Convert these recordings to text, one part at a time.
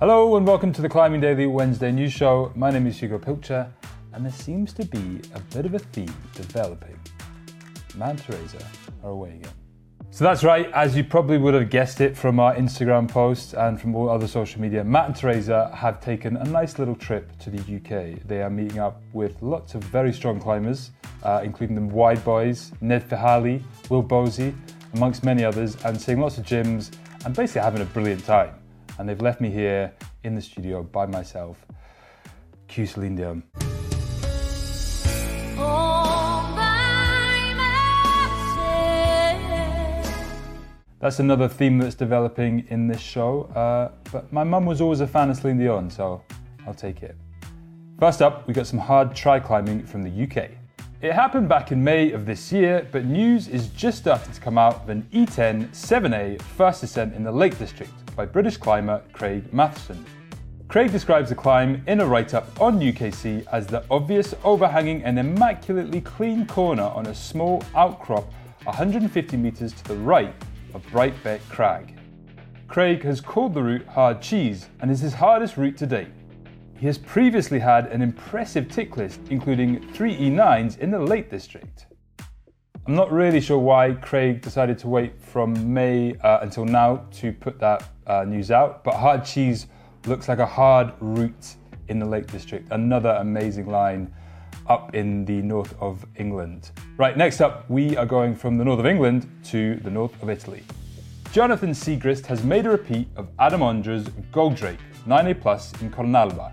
Hello and welcome to the Climbing Daily Wednesday news show. My name is Hugo Pilcher, and there seems to be a bit of a theme developing. Matt and Teresa are away again. So that's right, as you probably would have guessed it from our Instagram posts and from all other social media, Matt and Teresa have taken a nice little trip to the UK. They are meeting up with lots of very strong climbers, uh, including the Wide Boyz, Ned Feehally, Will Bosi, amongst many others, and seeing lots of gyms and basically having a brilliant time. And they've left me here in the studio by myself. Cue Celine Dion. That's another theme that's developing in this show. Uh, but my mum was always a fan of Celine Dion, so I'll take it. First up, we got some hard trad climbing from the UK. It happened back in May of this year, but news is just starting to come out of an E10 7A first ascent in the Lake District by British climber Craig Matheson. Craig describes the climb in a write up on UKC as the obvious overhanging and immaculately clean corner on a small outcrop 150 metres to the right of Brightbeck Crag. Craig has called the route hard cheese and is his hardest route to date. He has previously had an impressive tick list, including three E9s in the Lake District. I'm not really sure why Craig decided to wait from May uh, until now to put that uh, news out, but hard cheese looks like a hard route in the Lake District. Another amazing line up in the north of England. Right, next up, we are going from the north of England to the north of Italy. Jonathan Siegrist has made a repeat of Adam Ondra's Goldrake 9A Plus in Cornalba.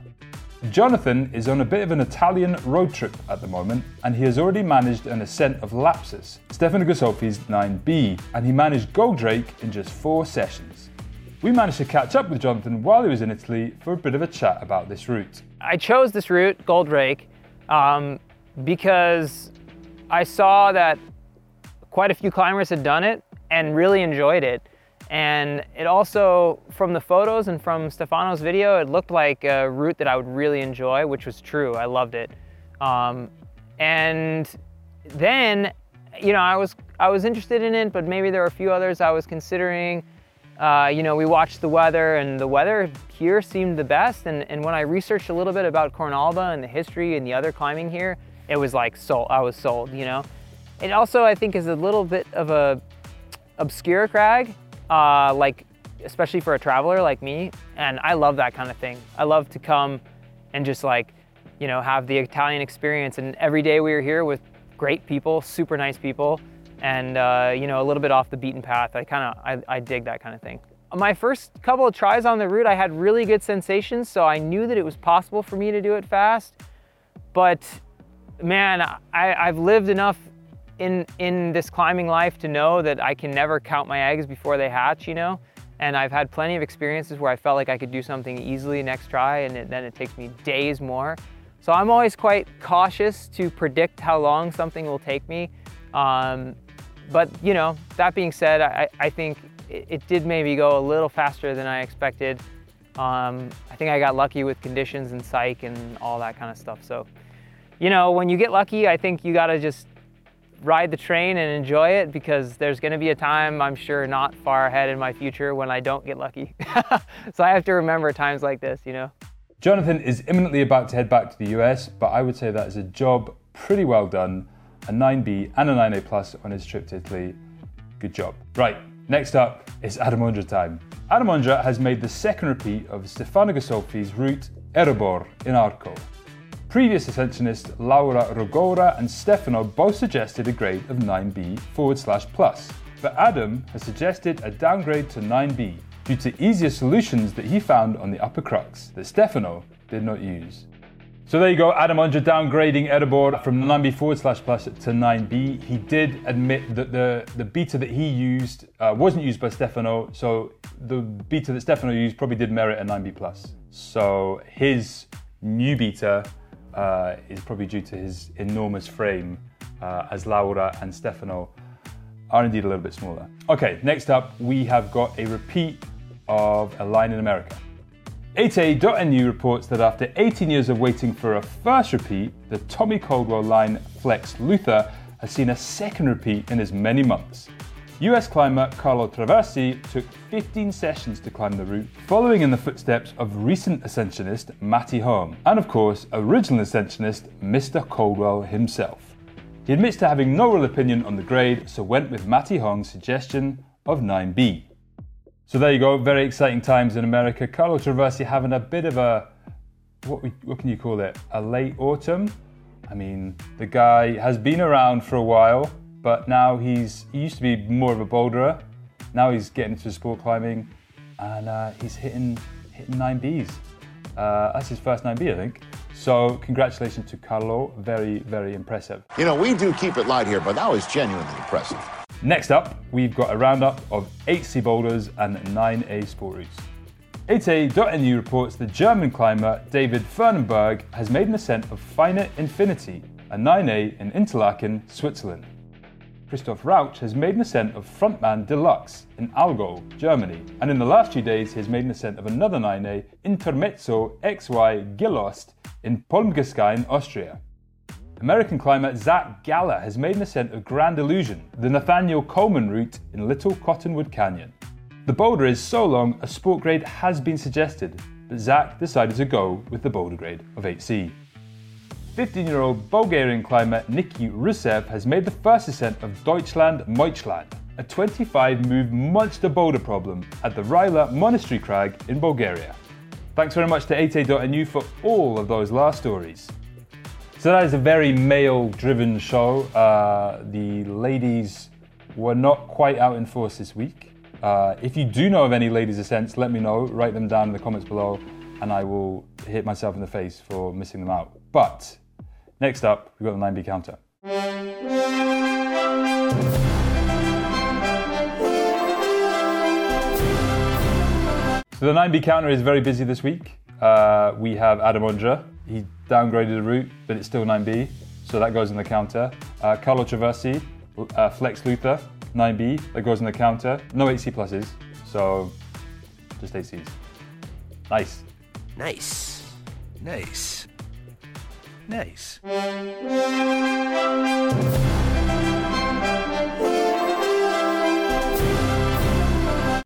Jonathan is on a bit of an Italian road trip at the moment, and he has already managed an ascent of Lapsus, Stefano Ghisolfi's 9B, and he managed Goldrake in just four sessions. We managed to catch up with Jonathan while he was in Italy for a bit of a chat about this route. I chose this route, Goldrake, um, because I saw that quite a few climbers had done it and really enjoyed it. And it also, from the photos and from Stefano's video, it looked like a route that I would really enjoy, which was true. I loved it. Um, and then, you know, I was I was interested in it, but maybe there were a few others I was considering. Uh, you know, we watched the weather, and the weather here seemed the best. And, and when I researched a little bit about Cornalba and the history and the other climbing here, it was like sold. I was sold. You know, it also I think is a little bit of a obscure crag, uh, like especially for a traveler like me. And I love that kind of thing. I love to come and just like, you know, have the Italian experience. And every day we were here with great people, super nice people and uh, you know a little bit off the beaten path. I kind of I, I dig that kind of thing. My first couple of tries on the route, I had really good sensations, so I knew that it was possible for me to do it fast. But man, I, I've lived enough in in this climbing life to know that I can never count my eggs before they hatch. You know. And I've had plenty of experiences where I felt like I could do something easily next try, and it, then it takes me days more. So I'm always quite cautious to predict how long something will take me. Um, but you know, that being said, I, I think it, it, did maybe go a little faster than I expected. Um, I think I got lucky with conditions and psych and all that kind of stuff. So, you know, when you get lucky, I think you got to just ride the train and enjoy it because there's going to be a time, I'm sure, not far ahead in my future when I don't get lucky. so I have to remember times like this, you know. Jonathan is imminently about to head back to the US, but I would say that is a job pretty well done a 9B and a 9A plus on his trip to Italy. Good job. Right, next up is Adam Ondra time. Adam Ondra has made the second repeat of Stefano Ghisolfi's route Erebor in Arco. Previous ascensionists Laura Rogora and Stefano both suggested a grade of 9B forward slash plus, but Adam has suggested a downgrade to 9B due to easier solutions that he found on the upper crux that Stefano did not use. So there you go, Adam Ondra downgrading Erebor from 9B forward slash plus to 9B. He did admit that the, the beta that he used uh, wasn't used by Stefano, so the beta that Stefano used probably did merit a 9B plus. So his new beta uh, is probably due to his enormous frame, uh, as Laura and Stefano are indeed a little bit smaller. Okay, next up, we have got a repeat of a line in America. 8A.NU reports that after 18 years of waiting for a first repeat, the Tommy Caldwell line Flex Luthor has seen a second repeat in as many months. US climber Carlo Traversi took 15 sessions to climb the route, following in the footsteps of recent ascensionist Matty Hong, and of course, original ascensionist Mr. Caldwell himself. He admits to having no real opinion on the grade, so went with Matty Hong's suggestion of 9B. So there you go, very exciting times in America. Carlo Traversi having a bit of a, what, we, what can you call it, a late autumn? I mean, the guy has been around for a while, but now he's, he used to be more of a boulderer. Now he's getting into sport climbing and uh, he's hitting, hitting 9Bs. Uh, that's his first 9B, I think. So congratulations to Carlo, very, very impressive. You know, we do keep it light here, but that was genuinely impressive. Next up, we've got a roundup of 8C boulders and 9A sport routes. 8A.nu reports the German climber David Firnenburg has made an ascent of Finite Infinity, a 9A in Interlaken, Switzerland. Christoph Rauch has made an ascent of Frontman Deluxe in Allgäu, Germany, and in the last few days he has made an ascent of another 9A Intermezzo XY Gilost, in Polmgeskein, Austria. American climber Zach Galla has made an ascent of Grand Illusion, the Nathaniel Coleman route in Little Cottonwood Canyon. The boulder is so long, a sport grade has been suggested, but Zach decided to go with the boulder grade of 8C. 15 year old Bulgarian climber Niki Rusev has made the first ascent of Deutschland Meuchland, a 25 move monster boulder problem at the Rila Monastery Crag in Bulgaria. Thanks very much to 8A.nu for all of those last stories. So that is a very male-driven show. Uh, the ladies were not quite out in force this week. Uh, if you do know of any ladies' ascents, let me know. Write them down in the comments below, and I will hit myself in the face for missing them out. But next up, we've got the 9B counter. So the 9B counter is very busy this week. Uh, we have Adam Ondra. He downgraded the route, but it's still 9B, so that goes in the counter. Uh, Carlo Traversi, uh, Flex Luthor, 9B, that goes in the counter. No 8C pluses, so just 8Cs. Nice. Nice. Nice. Nice.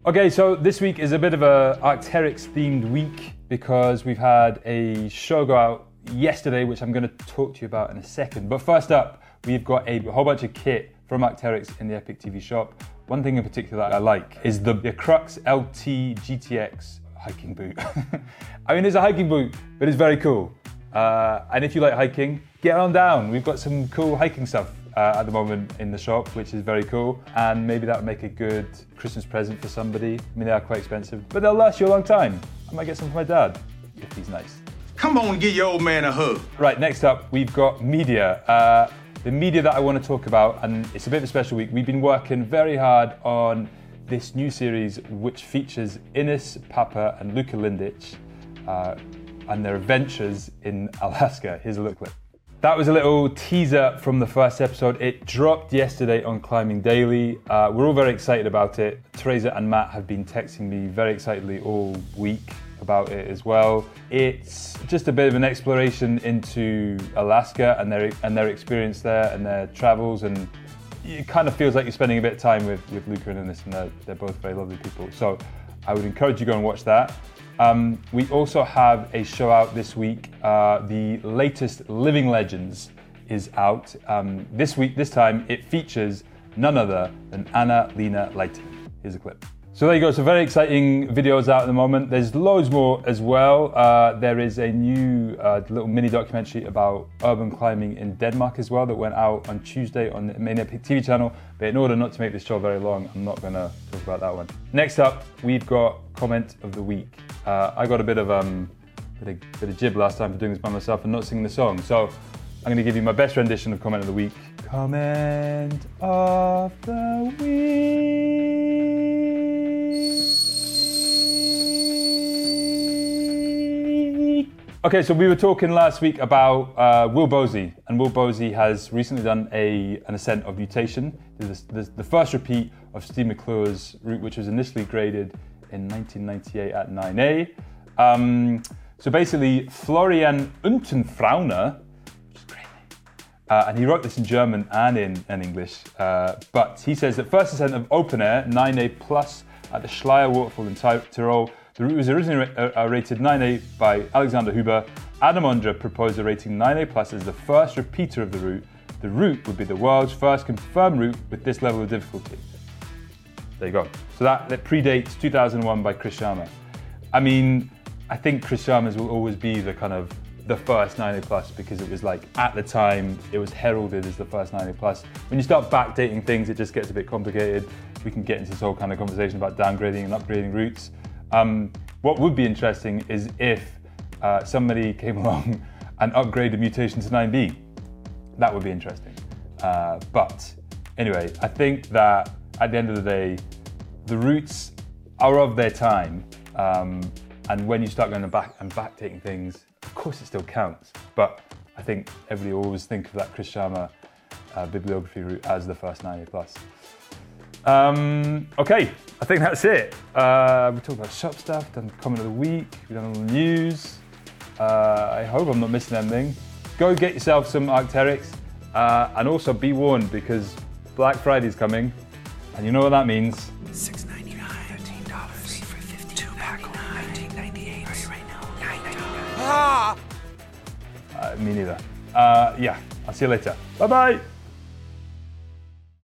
Okay, so this week is a bit of a Arc'teryx themed week because we've had a show go out yesterday, which I'm going to talk to you about in a second. But first up, we've got a whole bunch of kit from Arc'teryx in the Epic TV shop. One thing in particular that I like is the, the Crux LT GTX hiking boot. I mean, it's a hiking boot, but it's very cool. Uh, and if you like hiking, get on down. We've got some cool hiking stuff uh, at the moment in the shop, which is very cool. And maybe that would make a good Christmas present for somebody. I mean, they are quite expensive, but they'll last you a long time. I might get some for my dad if he's nice. Come on and give your old man a hug. Right, next up, we've got media. Uh, the media that I want to talk about, and it's a bit of a special week. We've been working very hard on this new series, which features Ines Papert and Luka Lindic uh, and their adventures in Alaska. Here's a little clip. That was a little teaser from the first episode. It dropped yesterday on Climbing Daily. Uh, we're all very excited about it. Teresa and Matt have been texting me very excitedly all week about it as well. It's just a bit of an exploration into Alaska and their and their experience there and their travels and it kind of feels like you're spending a bit of time with, with Luka and Ines and they're, they're both very lovely people. So I would encourage you go and watch that. Um, we also have a show out this week. Uh, the latest Living Legends is out. Um, this week, this time, it features none other than Anna-Lena Leighton. Here's a clip. So there you go. So very exciting videos out at the moment. There's loads more as well. Uh, there is a new uh, little mini documentary about urban climbing in Denmark as well that went out on Tuesday on the main TV channel. But in order not to make this show very long, I'm not going to talk about that one. Next up, we've got comment of the week. Uh, I got a bit of um, bit of, bit of jib last time for doing this by myself and not singing the song. So I'm going to give you my best rendition of comment of the week. Comment of the week. Okay, so we were talking last week about uh, Will Bosi, and Will Bosi has recently done a, an ascent of mutation. This, this, the first repeat of Steve McClure's route, which was initially graded in 1998 at 9A. Um, so basically, Florian Unterfrauner Uh, and he wrote this in German and in, in English. Uh, but he says that first ascent of open air, 9A plus, at the Schleier waterfall in Tyrol. The route was originally ra- uh, rated 9A by Alexander Huber. Adam Ondra proposed a rating 9A plus as the first repeater of the route. The route would be the world's first confirmed route with this level of difficulty. There you go. So that, that predates 2001 by Chris Sharma. I mean, I think Chris Sharma's will always be the kind of the first 9A plus because it was like at the time it was heralded as the first 9A plus. When you start backdating things, it just gets a bit complicated. We can get into this whole kind of conversation about downgrading and upgrading routes. Um, what would be interesting is if uh, somebody came along and upgraded mutation to 9B. That would be interesting. Uh, but anyway, I think that at the end of the day, the roots are of their time. Um, and when you start going back and backdating things, of course it still counts. But I think everybody always think of that Chris Sharma uh, Biographie route as the first 9A plus. Um, okay, I think that's it. Uh, we talked about shop stuff, done comment of the week, we've done all the news. Uh, I hope I'm not missing anything. Go get yourself some Arcteryx uh, and also be warned because Black Friday's coming and you know what that means. Six ninety nine. Thirteen dollars. Three for fifty. Two pack. Nineteen ninety eight. Right now. Nine ninety nine. Uh, me neither. Uh, yeah, I'll see you later. Bye bye.